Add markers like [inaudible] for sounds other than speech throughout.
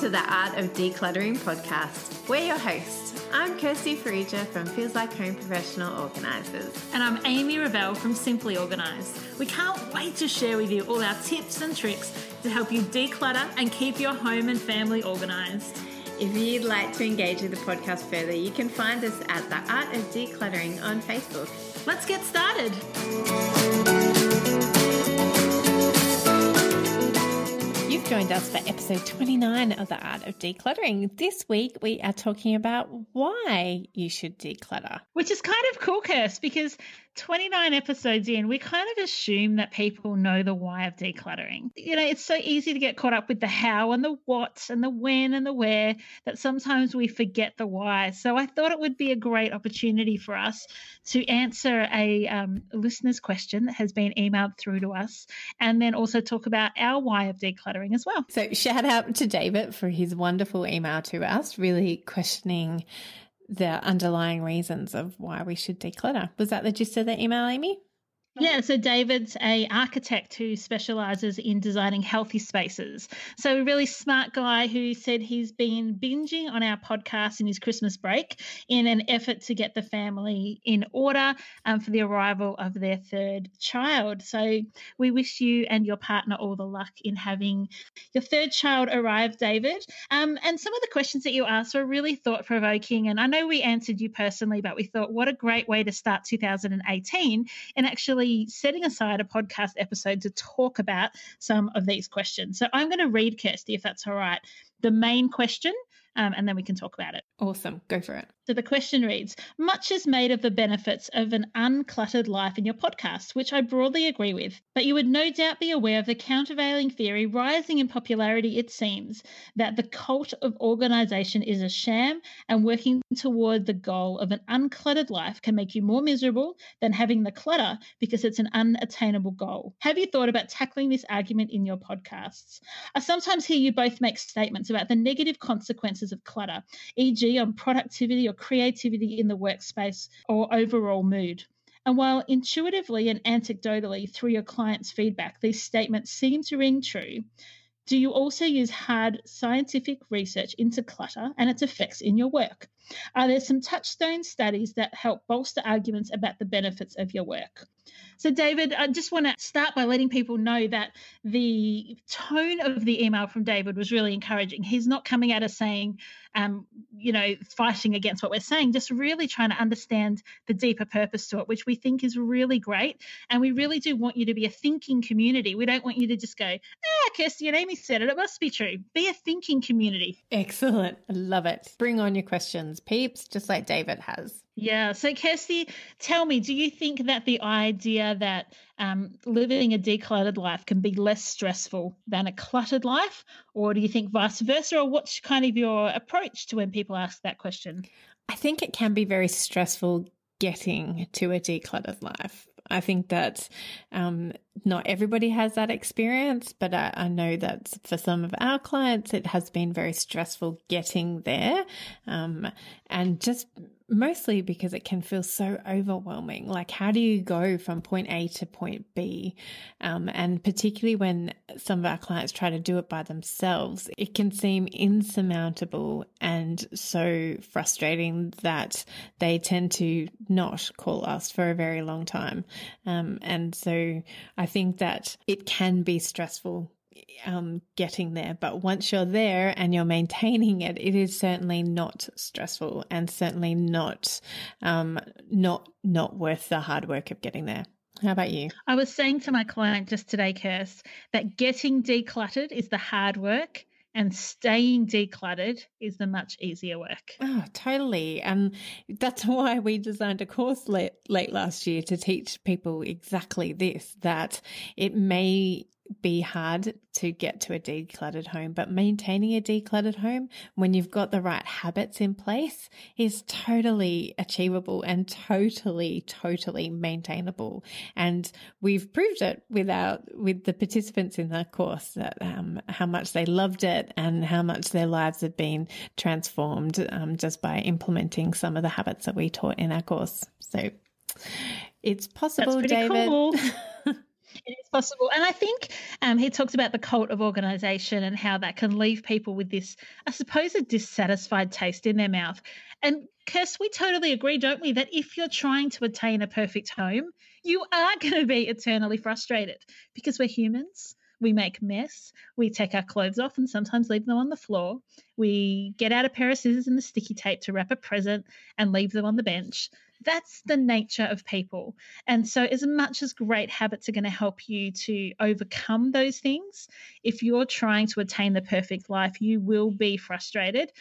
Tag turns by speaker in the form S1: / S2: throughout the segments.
S1: To the Art of Decluttering podcast. We're your hosts. I'm Kirsty Farrugia from Feels Like Home Professional Organisers.
S2: And I'm Amy Revell from Simply Organised. We can't wait to share with you all our tips and tricks to help you declutter and keep your home and family organised.
S1: If you'd like to engage with the podcast further, you can find us at The Art of Decluttering on Facebook.
S2: Let's get started.
S1: Joined us for episode 29 of The Art of Decluttering. This week we are talking about why you should declutter.
S2: Which is kind of cool, Kirst, because 29 episodes in, we kind of assume that people know the why of decluttering. You know, it's so easy to get caught up with the how and the what and the when and the where that sometimes we forget the why. So I thought it would be a great opportunity for us to answer a um, listener's question that has been emailed through to us and then also talk about our why of decluttering as well.
S1: So shout out to David for his wonderful email to us, really questioning the underlying reasons of why we should declutter. Was that the gist of the email, Amy?
S2: Yeah, so David's a architect who specializes in designing healthy spaces. So a really smart guy who said he's been binging on our podcast in his Christmas break in an effort to get the family in order um, for the arrival of their third child. So we wish you and your partner all the luck in having your third child arrive, David. Um, and some of the questions that you asked were really thought provoking, and I know we answered you personally, but we thought what a great way to start 2018 and actually setting aside a podcast episode to talk about some of these questions. So I'm going to read, Kirsty, if that's all right, the main question, um, and then we can talk about it.
S1: Awesome. Go for it.
S2: So the question reads Much is made of the benefits of an uncluttered life in your podcast, which I broadly agree with, but you would no doubt be aware of the countervailing theory rising in popularity, it seems, that the cult of organization is a sham and working toward the goal of an uncluttered life can make you more miserable than having the clutter because it's an unattainable goal. Have you thought about tackling this argument in your podcasts? I sometimes hear you both make statements about the negative consequences of clutter, e.g., on productivity or creativity in the workspace or overall mood. And while intuitively and anecdotally through your clients' feedback, these statements seem to ring true, do you also use hard scientific research into clutter and its effects in your work? Are there some touchstone studies that help bolster arguments about the benefits of your work? So, David, I just want to start by letting people know that the tone of the email from David was really encouraging. He's not coming at us saying, um, you know, fighting against what we're saying, just really trying to understand the deeper purpose to it, which we think is really great. And we really do want you to be a thinking community. We don't want you to just go, ah, Kirsty and Amy said it, it must be true. Be a thinking community.
S1: Excellent. I love it. Bring on your questions, peeps, just like David has.
S2: Yeah. So, Kirsty, tell me, do you think that the idea that um, living a decluttered life can be less stressful than a cluttered life, or do you think vice versa? Or what's kind of your approach to when people ask that question?
S1: I think it can be very stressful getting to a decluttered life. I think that um, not everybody has that experience, but I, I, know that for some of our clients, it has been very stressful getting there. Um, and just mostly because it can feel so overwhelming. Like, how do you go from point A to point B? Um, and particularly when some of our clients try to do it by themselves, it can seem insurmountable and so frustrating that they tend to not call us for a very long time. Um, and so I think that it can be stressful um, getting there. But once you're there and you're maintaining it, it is certainly not stressful and certainly not um, not not worth the hard work of getting there. How about you?
S2: I was saying to my client just today, Kirst, that getting decluttered is the hard work and staying decluttered is the much easier work.
S1: Oh, totally. And that's [laughs] why we designed a course late, late last year to teach people exactly this that it may be hard to get to a decluttered home, but maintaining a decluttered home when you've got the right habits in place is totally achievable and totally, totally maintainable. And we've proved it with our, with the participants in the course that, um, how much they loved it and how much their lives have been transformed, um, just by implementing some of the habits that we taught in our course. So it's possible, David.
S2: Cool. [laughs] It is possible. And I think um, he talks about the cult of organization and how that can leave people with this, I suppose, a dissatisfied taste in their mouth. And Kirst, we totally agree, don't we, that if you're trying to attain a perfect home, you are [laughs] going to be eternally frustrated because we're humans. We make mess. We take our clothes off and sometimes leave them on the floor. We get out a pair of scissors and the sticky tape to wrap a present and leave them on the bench. That's the nature of people. And so, as much as great habits are going to help you to overcome those things, if you're trying to attain the perfect life, you will be frustrated.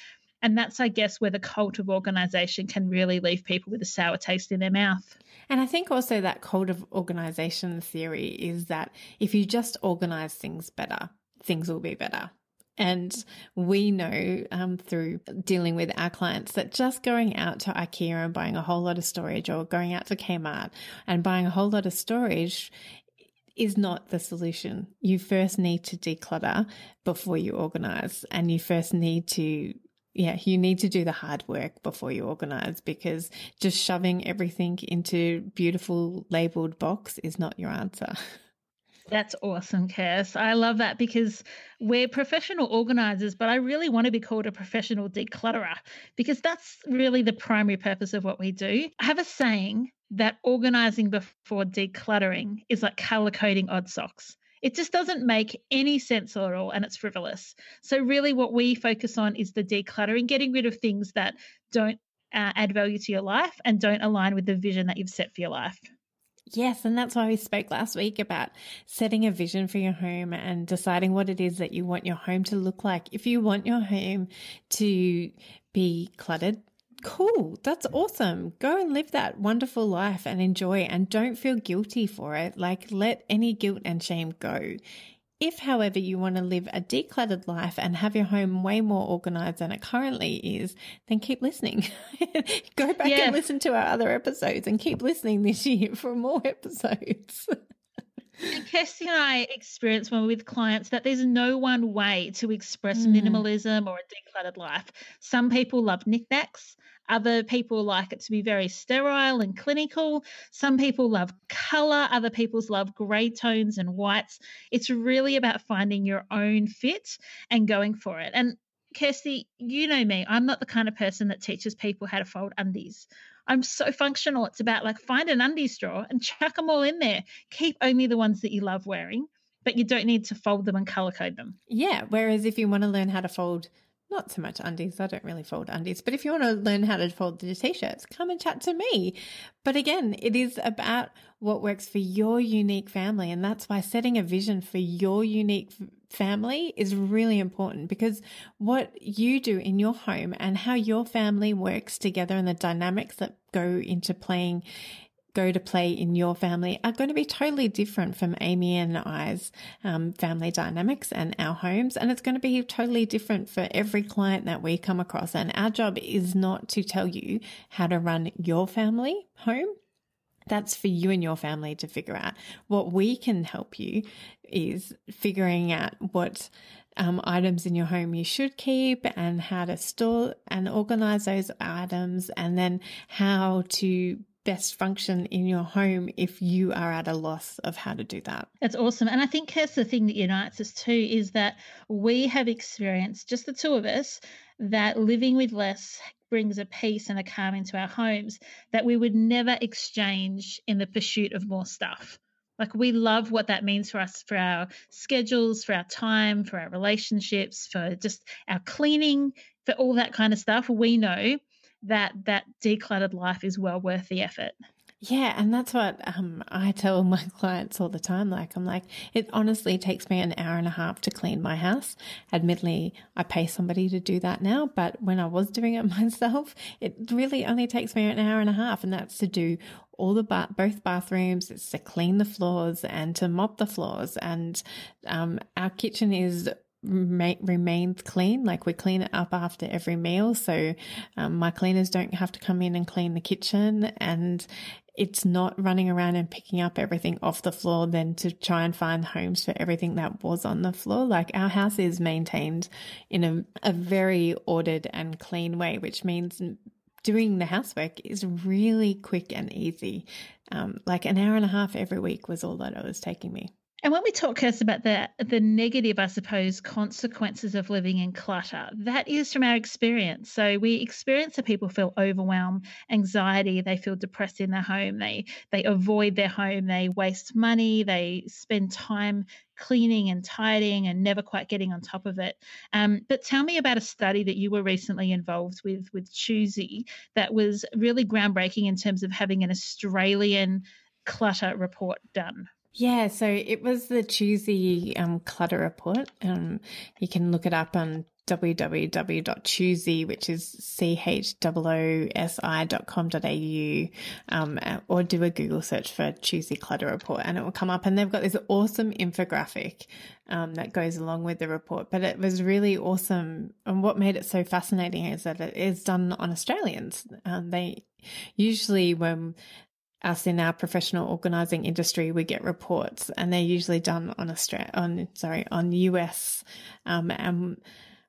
S2: And that's, I guess, where the cult of organization can really leave people with a sour taste in their mouth.
S1: And I think also that cult of organization theory is that if you just organize things better, things will be better. And we know um, through dealing with our clients that just going out to IKEA and buying a whole lot of storage or going out to Kmart and buying a whole lot of storage is not the solution. You first need to declutter before you organize and you first need to yeah, you need to do the hard work before you organize because just shoving everything into beautiful labeled box is not your answer. [laughs]
S2: That's awesome, Cass. I love that because we're professional organizers, but I really want to be called a professional declutterer because that's really the primary purpose of what we do. I have a saying that organizing before decluttering is like color coding odd socks. It just doesn't make any sense at all and it's frivolous. So, really, what we focus on is the decluttering, getting rid of things that don't uh, add value to your life and don't align with the vision that you've set for your life.
S1: Yes, and that's why we spoke last week about setting a vision for your home and deciding what it is that you want your home to look like. If you want your home to be cluttered, cool. That's awesome. Go and live that wonderful life and enjoy and don't feel guilty for it. Like let any guilt and shame go. If, however, you want to live a decluttered life and have your home way more organized than it currently is, then keep listening. [laughs] Go back yeah. and listen to our other episodes and keep listening this year for more episodes.
S2: and Kirsty and I experience when we're with clients that there's no one way to express mm. minimalism or a decluttered life. Some people love knickknacks. Other people like it to be very sterile and clinical. Some people love color. Other people love gray tones and whites. It's really about finding your own fit and going for it. And Kirsty, you know me, I'm not the kind of person that teaches people how to fold undies. I'm so functional. It's about like find an undies drawer and chuck them all in there. Keep only the ones that you love wearing, but you don't need to fold them and color code them.
S1: Yeah. Whereas if you want to learn how to fold not so much undies. I don't really fold undies. But if you want to learn how to fold the t shirts, come and chat to me. But again, it is about what works for your unique family. And that's why setting a vision for your unique family is really important because what you do in your home and how your family works together and the dynamics that go into playing go to play in your family are going to be totally different from Amy and I's um, family dynamics and our homes. And it's going to be totally different for every client that we come across. And our job is not to tell you how to run your family home. That's for you and your family to figure out. What we can help you is figuring out what um, items in your home you should keep and how to store and organize those items and then how to best function in your home if you are at a loss of how to do that.
S2: That's awesome. And I think that's the thing that unites us too is that we have experienced, just the two of us, that living with less brings a peace and a calm into our homes that we would never exchange in the pursuit of more stuff. Like we love what that means for us, for our schedules, for our time, for our relationships, for just our cleaning, for all that kind of stuff. We know that that decluttered life is well worth the effort.
S1: Yeah, and that's what um, I tell my [laughs] clients all the time. Like, I'm like, it honestly takes me an hour and a half to clean my house. Admittedly, I pay somebody to do that now, but when I was doing it [laughs] myself, it really only takes me an hour and a half, and that's to do all the ba- both bathrooms. It's to clean the floors and to mop the floors. And um, our kitchen is remains clean. Like we clean it up after every meal. So um, my cleaners don't have to come in and clean the kitchen and it's not running around and picking up everything off the floor then to try and find homes for everything that was on the floor. Like our house is maintained in a, a very ordered and clean way, which means doing the housework is really quick and easy. Um, like an hour and a half every week was all that it was taking me.
S2: And when we talk, Kirst, about the the negative, I suppose, consequences of living in clutter, that is from our experience. So we experience that people feel overwhelmed, anxiety, they feel depressed in their home, they they avoid their home, they waste money, they spend time cleaning and tidying and never quite getting on top of it. Um, but tell me about a study that you were recently involved with with Choosi that was really groundbreaking in terms of having an Australian clutter report done.
S1: Yeah, so it was the Choosi um, clutter report. Um, you can look it up on www.choosi, which is c-h-o-o-s-i.com.au, um, or do a Google search for Choosi Clutter Report and it will come up. And they've got this awesome infographic um, that goes along with the report. But it was really awesome. And what made it so fascinating is that it is done on Australians. Um, they usually, when us in our professional organizing industry, we get reports and they're usually done on Australia, on, sorry, on US, um, and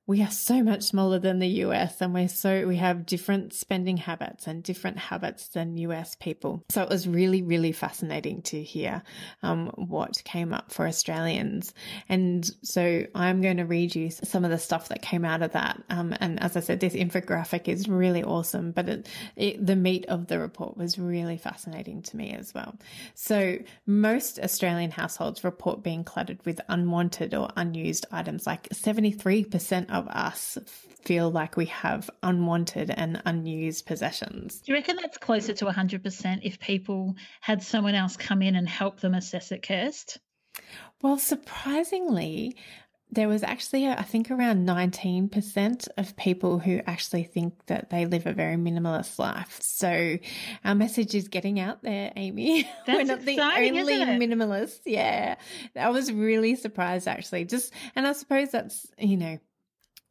S1: we are so much smaller than the US and we're so, we have different spending habits and different habits than US people. So it was really, really fascinating to hear um, what came up for Australians. And so I'm going to read you some of the stuff that came out of that. Um, and as I said, this infographic is really awesome, but it, it, the meat of the report was really fascinating to me as well. So most Australian households report being cluttered with unwanted or unused items, like 73% of us feel like we have unwanted and unused possessions.
S2: Do you reckon that's closer to 100% if people had someone else come in and help them assess it, Kirst?
S1: Well, surprisingly, there was actually, I think, around 19% of people who actually think that they live a very minimalist life. So our message is getting out there, Amy. [laughs]
S2: That's
S1: We're not the only minimalists. Yeah. I was really surprised actually. Just, and I suppose that's, you know,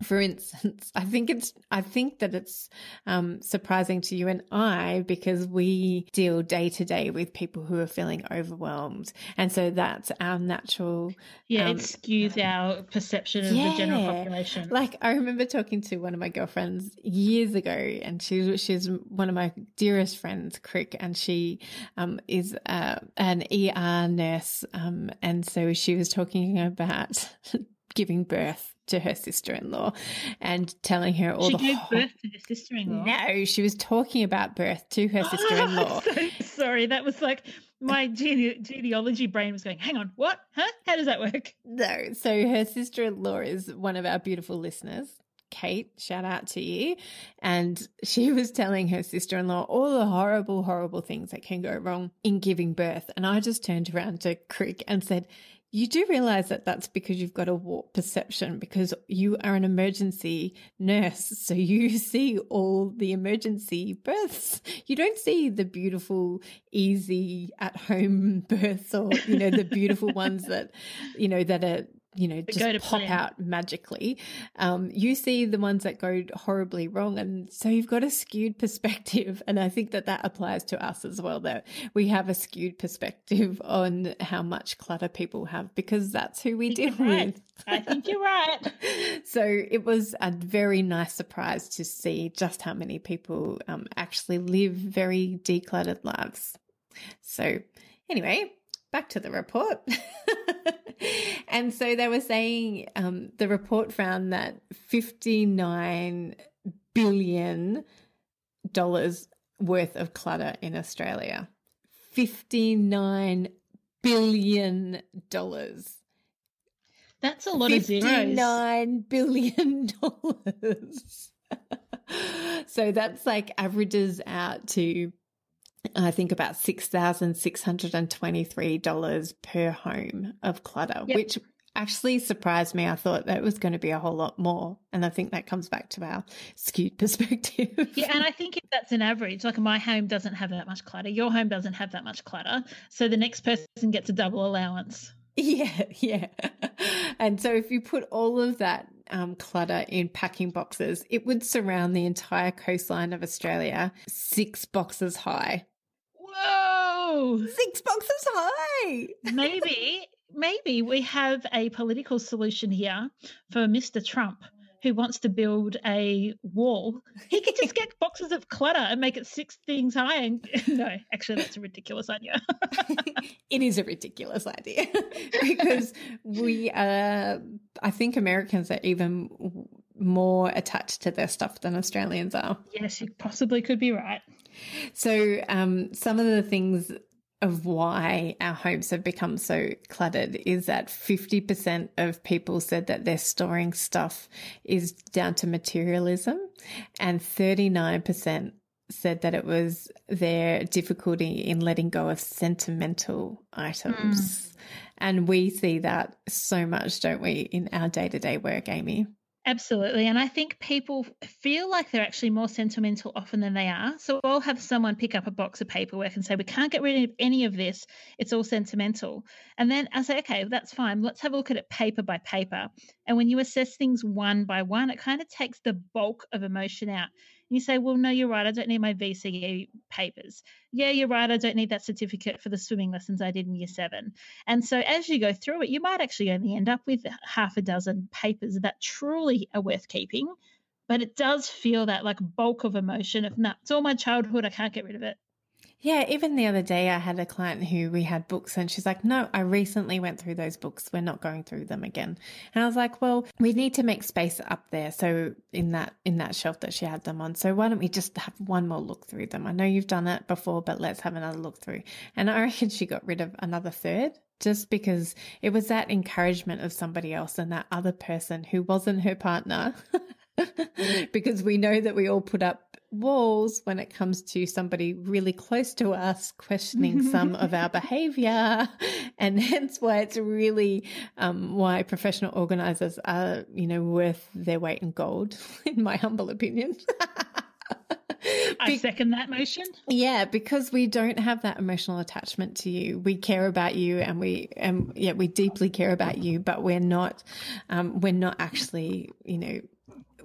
S1: for instance, [laughs] I think it's, I think that it's um, surprising to you and I because we deal day to day with people who are feeling overwhelmed. And so that's our natural.
S2: Yeah, um, it skews our perception of yeah. the general population.
S1: Like I remember talking to one of my girlfriends years ago and she, she's one of my dearest friends, Crick, and she um, is uh, an ER nurse. Um, and so she was talking about [laughs] giving birth to her sister-in-law and telling her all
S2: she
S1: the
S2: gave birth to her sister-in-law.
S1: No, she was talking about birth to her ah, [laughs] sister-in-law.
S2: so sorry, that was like my gene- genealogy brain was going, "Hang on, what? Huh? How does that work?"
S1: No, so her sister-in-law is one of our beautiful listeners. Kate, shout out to you. And she [laughs] was telling her sister in law all the horrible, horrible things that can go wrong in giving birth. And I just turned around to Crick and said, You do realize that that's because you've got a warped perception because you are an emergency nurse. [laughs] So you [laughs] see all the emergency births. You don't see the beautiful, easy at home [laughs] births or, you know, the beautiful ones that, you know, that are you know, just pop plan. out magically. Um, you see the ones that go horribly wrong. And so you've got a skewed [laughs] perspective. And I think that that applies to us as well, that we have a skewed perspective on how much clutter people have because that's who we deal
S2: right.
S1: with.
S2: I think you're right. [laughs]
S1: so it was a very nice surprise to see just how many people um, actually live very decluttered lives. So anyway, back to the report. [laughs] and so they were saying um, the report found that $59 billion worth of clutter in Australia. $59 billion.
S2: That's a lot of zeros.
S1: $59 billion. [laughs] so that's like averages out to I think about $6,623 per home of clutter, yep. which actually surprised me. I thought that was going to be a whole lot more. And I think that comes back to our skewed [laughs] perspective.
S2: yeah. And I think if that's an average, like my home doesn't have that much clutter, your home doesn't have that much clutter. So the next person gets a double allowance.
S1: Yeah. [laughs] Yeah. and so if you put all of that um, clutter in packing boxes, it would surround the entire coastline of Australia, six boxes high.
S2: Whoa!
S1: Six boxes high.
S2: maybe, maybe we have a political solution here for Mr. Trump who wants to build a wall, he could just [laughs] get boxes of clutter and make it six things high. And [laughs] no, actually, that's a ridiculous idea. [laughs]
S1: it is a ridiculous idea because we, are, I think Americans are even more attached to their stuff than Australians are.
S2: Yes, you possibly could be right.
S1: So, um, some of the things of why our homes have become so cluttered is that 50% of people said that their storing stuff is down to materialism and 39% said that it was their difficulty in letting go of sentimental items. Mm. And we see that so much, don't we, in our day to day work, Amy?
S2: Absolutely. And I think people feel like they're actually more sentimental often than they are. So I'll have someone pick up a box of paperwork and say, We can't get rid of any of this. It's all sentimental. And then I say, Okay, that's fine. Let's have a look at it paper by paper. And when you assess things one by one, it kind of takes the bulk of emotion out you say, well, no, you're right. I don't need my VCE papers. Yeah, you're right. I don't need that certificate for the swimming lessons I did in year seven. And so as you go through it, you might actually only end up with half a dozen papers that truly are worth keeping. But it does feel that like bulk of emotion of, nah, it's all my childhood. I can't get rid of it.
S1: Yeah, even the other day I had a client who we had books and she's like, no, I recently went through those books. We're not going through them again. And I was like, well, we need to make space up there. So in that, in that shelf that she had them on. So why don't we just have one more look through them? I know you've done it before, but let's have another look through. And I reckon she got rid of another third just because it was that encouragement of somebody else and that other person who wasn't her partner. [laughs] because we know that we all put up walls when it comes to somebody really close to us questioning [laughs] some of our behavior. [laughs] And hence why it's really um, why professional organizers are, you know, worth their weight in gold, [laughs] in my humble opinion.
S2: I second that motion.
S1: Yeah, because we don't have that emotional attachment to you. We care about you, and we, and yeah, we deeply care about you, but we're not, um, we're not actually, you know,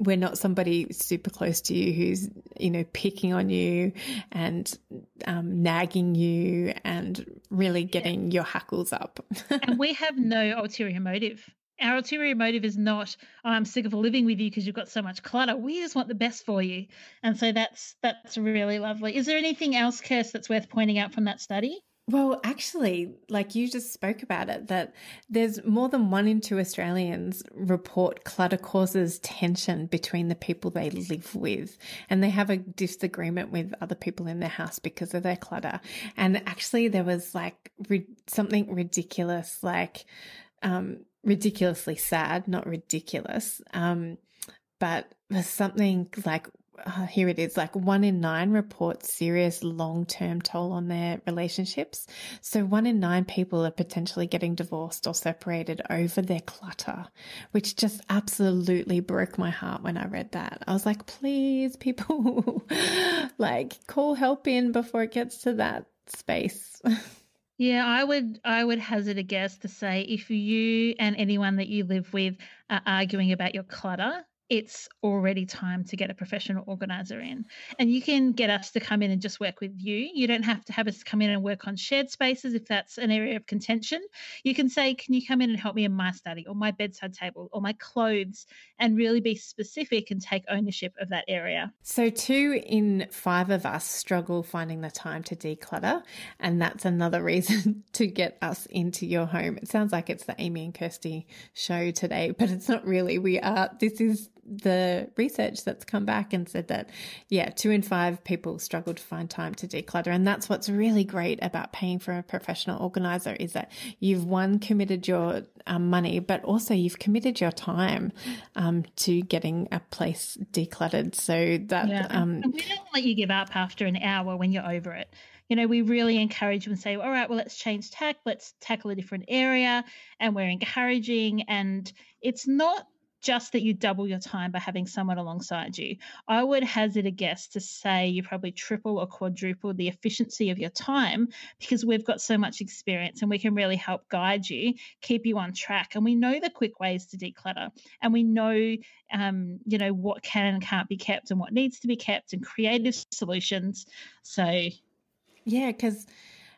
S1: we're not somebody super close to you who's you know picking on you and um, nagging you and really getting yeah. your hackles up. [laughs]
S2: And we have no ulterior motive. Our ulterior motive is not oh, i'm sick of living with you because you've got so much clutter. We just want the best for you. And so that's that's really lovely. Is there anything else Kirst, that's worth pointing out from that study
S1: well, actually, like you just spoke about it, that there's more than one in two Australians report clutter causes tension between the people they live with. And they have a disagreement with other people in their house because of their clutter. And actually, there was like ri- something ridiculous, like, um, ridiculously sad, not ridiculous. Um, but there's something like uh, here it is like one in nine report serious long term toll on their relationships. So one in nine people are potentially getting divorced or separated over their clutter, which just absolutely broke my heart when I read that. I was like, please, people, [laughs] like call help in before it gets to that space. [laughs]
S2: Yeah, I would I would hazard a guess to say if you and anyone that you live with are arguing about your clutter, it's already time to get a professional organizer in. And you can get us to come in and just work with you. You don't have to have us come in and work on shared spaces if that's an area of contention. You can say, Can you come in and help me in my study or my bedside table or my clothes and really be specific and take ownership of that area?
S1: So, two in five of us struggle finding the time to declutter. And that's another [laughs] reason to get us into your home. It sounds like it's the Amy and Kirsty show today, but it's not really. We are, this is the research that's come back and said that, yeah, two in five people struggle to find time to declutter. And that's what's really great about paying for a professional organizer is that you've one committed your um, money, but also you've committed your time um, to getting a place decluttered. So that
S2: yeah.
S1: um,
S2: we don't let you give up after an hour when you're over it. You know, we really encourage them and say, all right, well, let's change tack, let's tackle a different area. And we're encouraging. And it's not just that you double your time by having someone alongside you. I would hazard a guess to say you probably triple or quadruple the efficiency of your time because we've got so much experience and we can really help guide you, keep you on track. And we know the quick ways to declutter and we know, um, you know, what can and can't be kept and what needs to be kept and creative solutions. So,
S1: yeah, because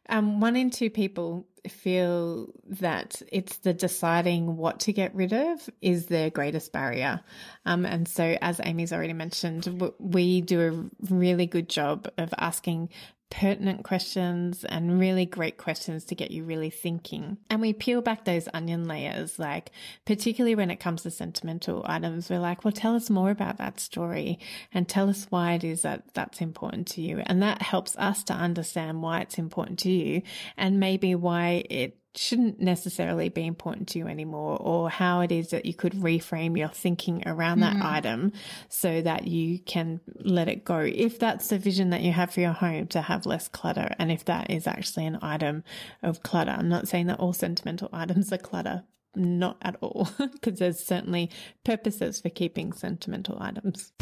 S1: um, one in two people feel that it's the deciding what to get rid of is their greatest barrier. Um, and so, as Amy's already mentioned, we do a really good job of asking pertinent questions and really great questions to get you really thinking. And we peel back those onion layers, like, particularly when it comes to sentimental items, we're like, well, tell us more about that story and tell us why it is that that's important to you. And that helps us to understand why it's important to you and maybe why it shouldn't necessarily be important to you anymore, or how it is that you could reframe your thinking around that mm-hmm. item so that you can let it go. If that's the vision that you have for your home to have less clutter, and if that is actually an item of clutter, I'm not saying that all sentimental [laughs] items are clutter. Not at all, [laughs] because there's certainly purposes for keeping sentimental items.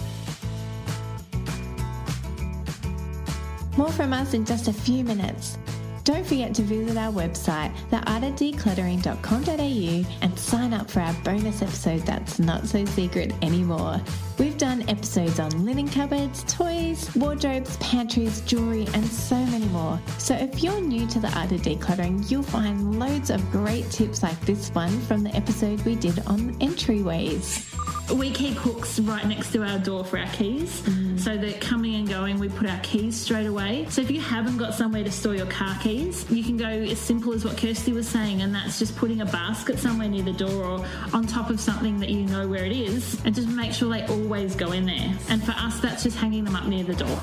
S3: More from us in just a few minutes. Don't forget to visit our website, theartofdecluttering.com.au, and sign up for our bonus episode that's not so secret anymore. We've done episodes on linen cupboards, toys, wardrobes, pantries, jewelry, and so many more. So if you're new to the art of decluttering, you'll find loads of great tips like this one from the episode we did on entryways.
S2: We keep hooks right next to our door for our keys. Mm. So that coming and going, we put our keys straight away. So if you haven't got somewhere to store your car keys, you can go as simple as what Kirsty was saying, and that's just putting a basket somewhere near the door or on top of something that you know where it is, and just make sure they always go in there. And for us, that's just hanging them up near the door.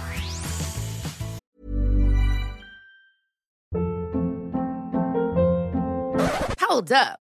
S4: Hold up.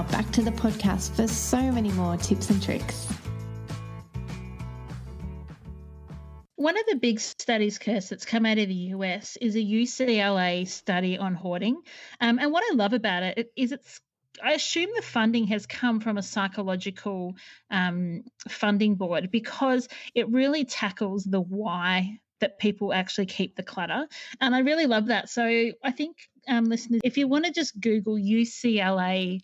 S3: now back to the podcast for so many more tips and tricks.
S2: One of the big studies, Kirst, that's come out of the US is a UCLA study on hoarding. Um, and what I love about it is it's I assume the funding has come from a psychological um, funding board because it really tackles the why that people actually keep the clutter. And I really love that. So I think, um, listeners, if you want to just Google UCLA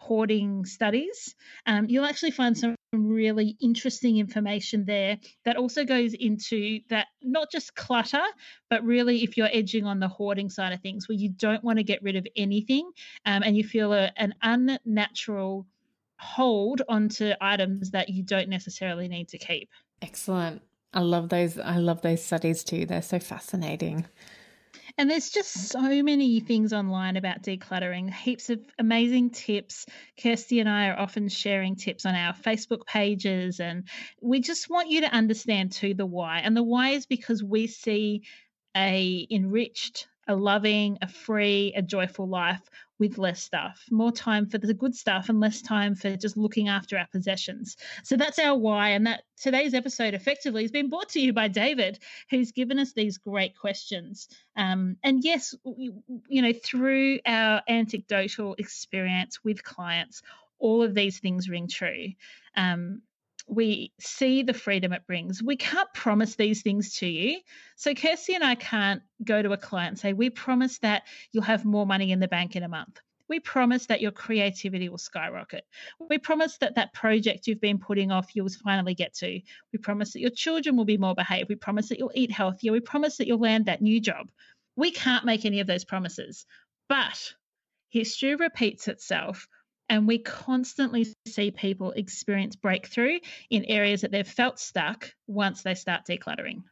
S2: hoarding studies, um, you'll actually find some really interesting information there that also goes into that not just clutter, but really if you're edging on the hoarding side of things where you don't want to get rid of anything um, and you feel a, an unnatural hold onto items that you don't necessarily need to keep.
S1: Excellent. I love those. I love those studies too. They're so fascinating.
S2: And there's just so many things online about decluttering, heaps of amazing tips. Kirsty and I are often sharing tips on our Facebook pages, and we just want you to understand too the why. And the why is because we see a enriched a loving, a free, a joyful life with less stuff, more time for the good stuff and less time for just looking after our possessions. So that's our why. And that today's episode effectively has been brought to you by David, who's given us these great questions. Um, and yes, you, you know, through our anecdotal experience with clients, all of these things ring true. Um, we see the freedom it brings. We can't promise these things to you. So, Kirsty and I can't go to a client and say, We promise that you'll have more money in the bank in a month. We promise that your creativity will skyrocket. We promise that that project you've been putting off, you'll finally get to. We promise that your children will be more behaved. We promise that you'll eat healthier. We promise that you'll land that new job. We can't make any of those promises. But history repeats itself and we constantly see people experience breakthrough in areas that they've felt stuck once they start decluttering.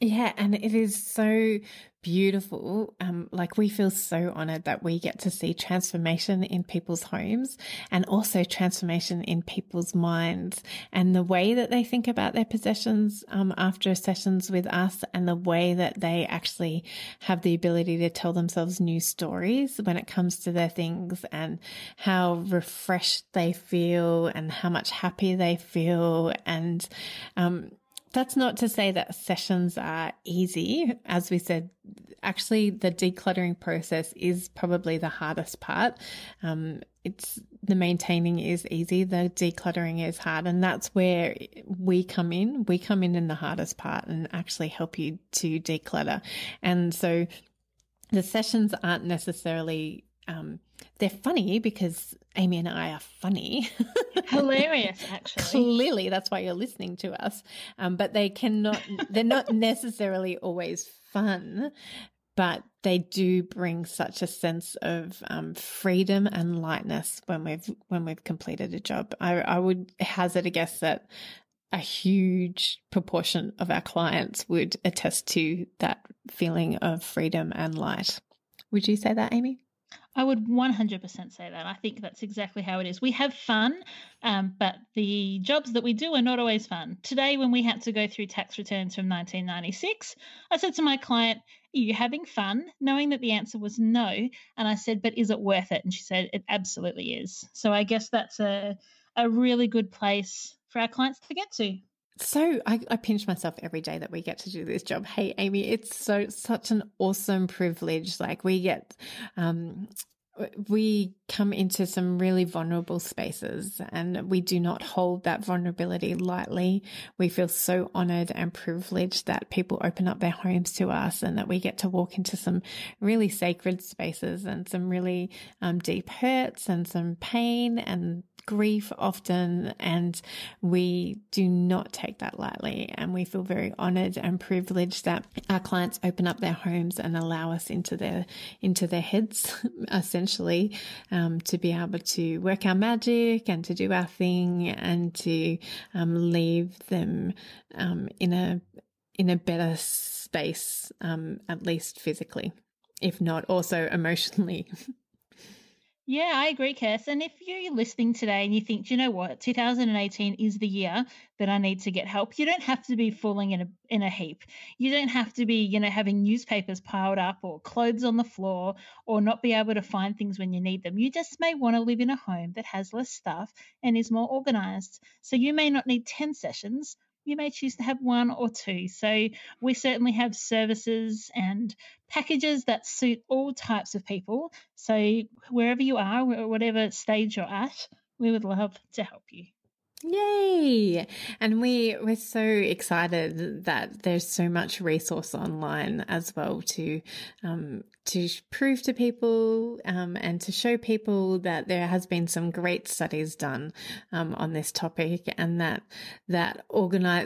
S1: Yeah, and it is so beautiful. Um, like we feel so honored that we get to see transformation in people's homes and also transformation in people's minds and the way that they think about their possessions um, after sessions with us and the way that they actually have the ability to tell themselves new stories when it comes to their things and how refreshed they feel and how much happier they feel and um, that's not to say that sessions are easy. As we said, actually, the decluttering process is probably the hardest part. Um, it's the maintaining is easy, the decluttering is hard. And that's where we come in. We come in in the hardest part and actually help you to declutter. And so the sessions aren't necessarily um, they're funny because Amy and I are funny. [laughs]
S2: Hilarious, actually.
S1: Clearly, that's why you're listening to us. Um, but they cannot, they're not [laughs] necessarily always fun, but they do bring such a sense of um, freedom and lightness when we've when we've completed a job. I, I would hazard a guess that a huge proportion of our clients would attest to that feeling of freedom and light. Would you say that, Amy?
S2: I would 100% say that. I think that's exactly how it is. We have fun, um, but the jobs that we do are not always fun. Today, when we had to go through tax returns from 1996, I said to my client, Are you having fun? Knowing that the answer was no. And I said, But is it worth it? And she said, It absolutely is. So I guess that's a, a really good place for our clients to get to.
S1: So I, I, pinch myself every day that we get to do this job. Hey, Amy, it's so such an awesome privilege. Like we get, um, we come into some really vulnerable spaces and we do not hold that vulnerability lightly. We feel so honored and privileged that people open up their homes to us and that we get to walk into some really sacred spaces and some really um, deep hurts and some pain and grief often, and we do not take that lightly. And we feel very honored and privileged that our clients open up their homes and allow us into their into their heads, [laughs] essentially, um, to be able to work our magic and to do our thing and to um, leave them um, in a in a better space, um, at least physically, if not also [laughs] emotionally.
S2: Yeah, I agree, Cass. And if you're listening today and you think, you know what, 2018 is the year that I need to get help, you don't have to be falling in a in a heap. You don't have to be, you know, having newspapers piled up or clothes on the floor or not be able to find things when you need them. You just may want to live in a home that has less stuff and is more organized. So you may not need 10 sessions you may choose to have one or two. So we certainly have services and packages that suit all types of people. So wherever you are, whatever stage you're at, we would love to help you.
S1: Yay! And we we're so excited that there's so much resource online as well to um, to prove to people um, and to show people that there has been some great studies done um, on this topic, and that that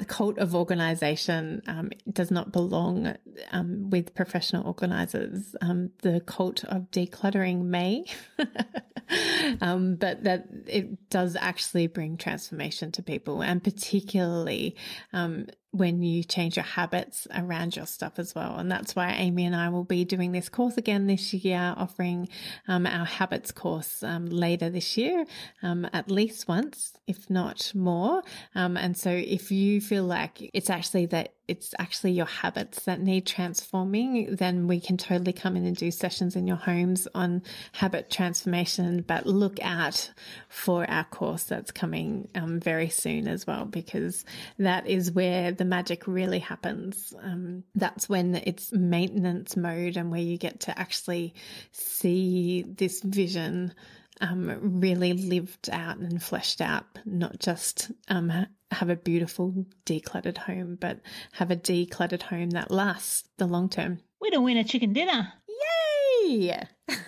S1: cult of organization um, does not belong um, with professional organizers. Um, the cult of decluttering may, [laughs] but that it does actually bring transformation to people and particularly um, when you change your habits around your stuff as well. And that's why Amy and I will be doing this course again this year, offering um, our habits course um, later this year, um, at least once, if not more. Um, and so if you feel like it's actually that it's actually your habits that need transforming, then we can totally come in and do sessions in your homes on habit transformation. But look out for our course that's coming um, very soon as well, because that is where the magic really happens. Um, that's when it's maintenance mode and where you get to actually see this vision um, really lived out and fleshed out, not just um, have a beautiful decluttered home, but have a decluttered home that lasts the long term.
S2: We don't win a chicken dinner.
S1: Yay! [laughs]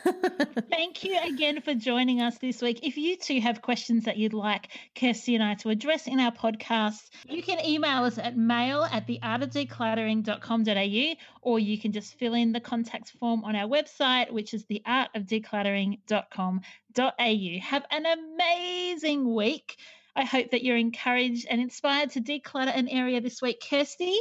S2: Thank you again for joining us this week. If you too have questions that you'd like Kirsty and I to address in our podcast, you can email us at mail at theartofdecluttering.com.au or you can just fill in the contact form on our website, which is theartofdecluttering.com.au. Have an amazing week. I hope that you're encouraged and inspired to declutter an area this week. Kirsty,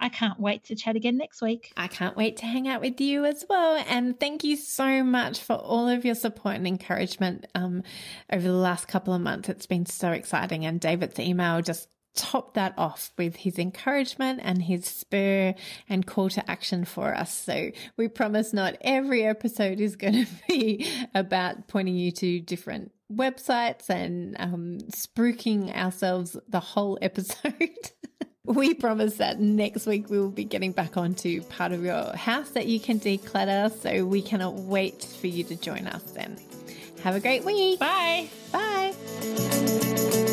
S2: I can't wait to chat again next week.
S1: I can't wait to hang out with you as well. And thank you so much for all of your support and encouragement um, over the last couple of months. It's been so exciting. And David's email just topped that off with his encouragement and his spur and call to action for us. So we promise not every episode is going [laughs] to be about pointing you to different websites and um, spruiking ourselves the whole [laughs] episode. we promise that next week we will be getting back onto part of your house that you can declutter. So we cannot wait for you to join us then. Have a great week.
S2: Bye.
S1: Bye.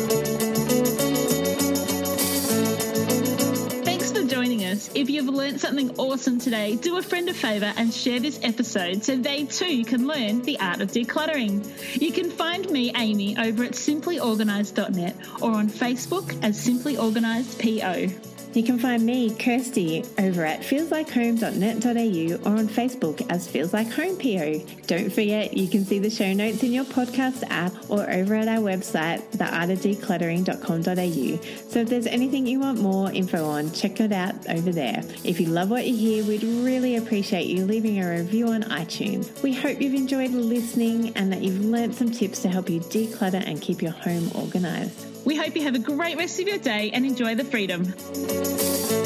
S2: If you've learned something awesome today, do a friend a favour and share this episode so they too can learn the art of decluttering. You can find me, Amy, over at simplyorganised.net or on Facebook as Simply Organised PO.
S3: You can find me, Kirsty, over at feelslikehome.net.au or on Facebook as Feels Like Home PO. Don't forget, you can see the show notes in your podcast app or over at our website, theartofdecluttering.com.au. So if there's anything you want more info on, check it out over there. If you love what you hear, we'd really appreciate you leaving a review on iTunes. We hope you've enjoyed listening and that you've learned some tips to help you declutter and keep your home organized.
S2: We hope you have a great rest of your day and enjoy the freedom.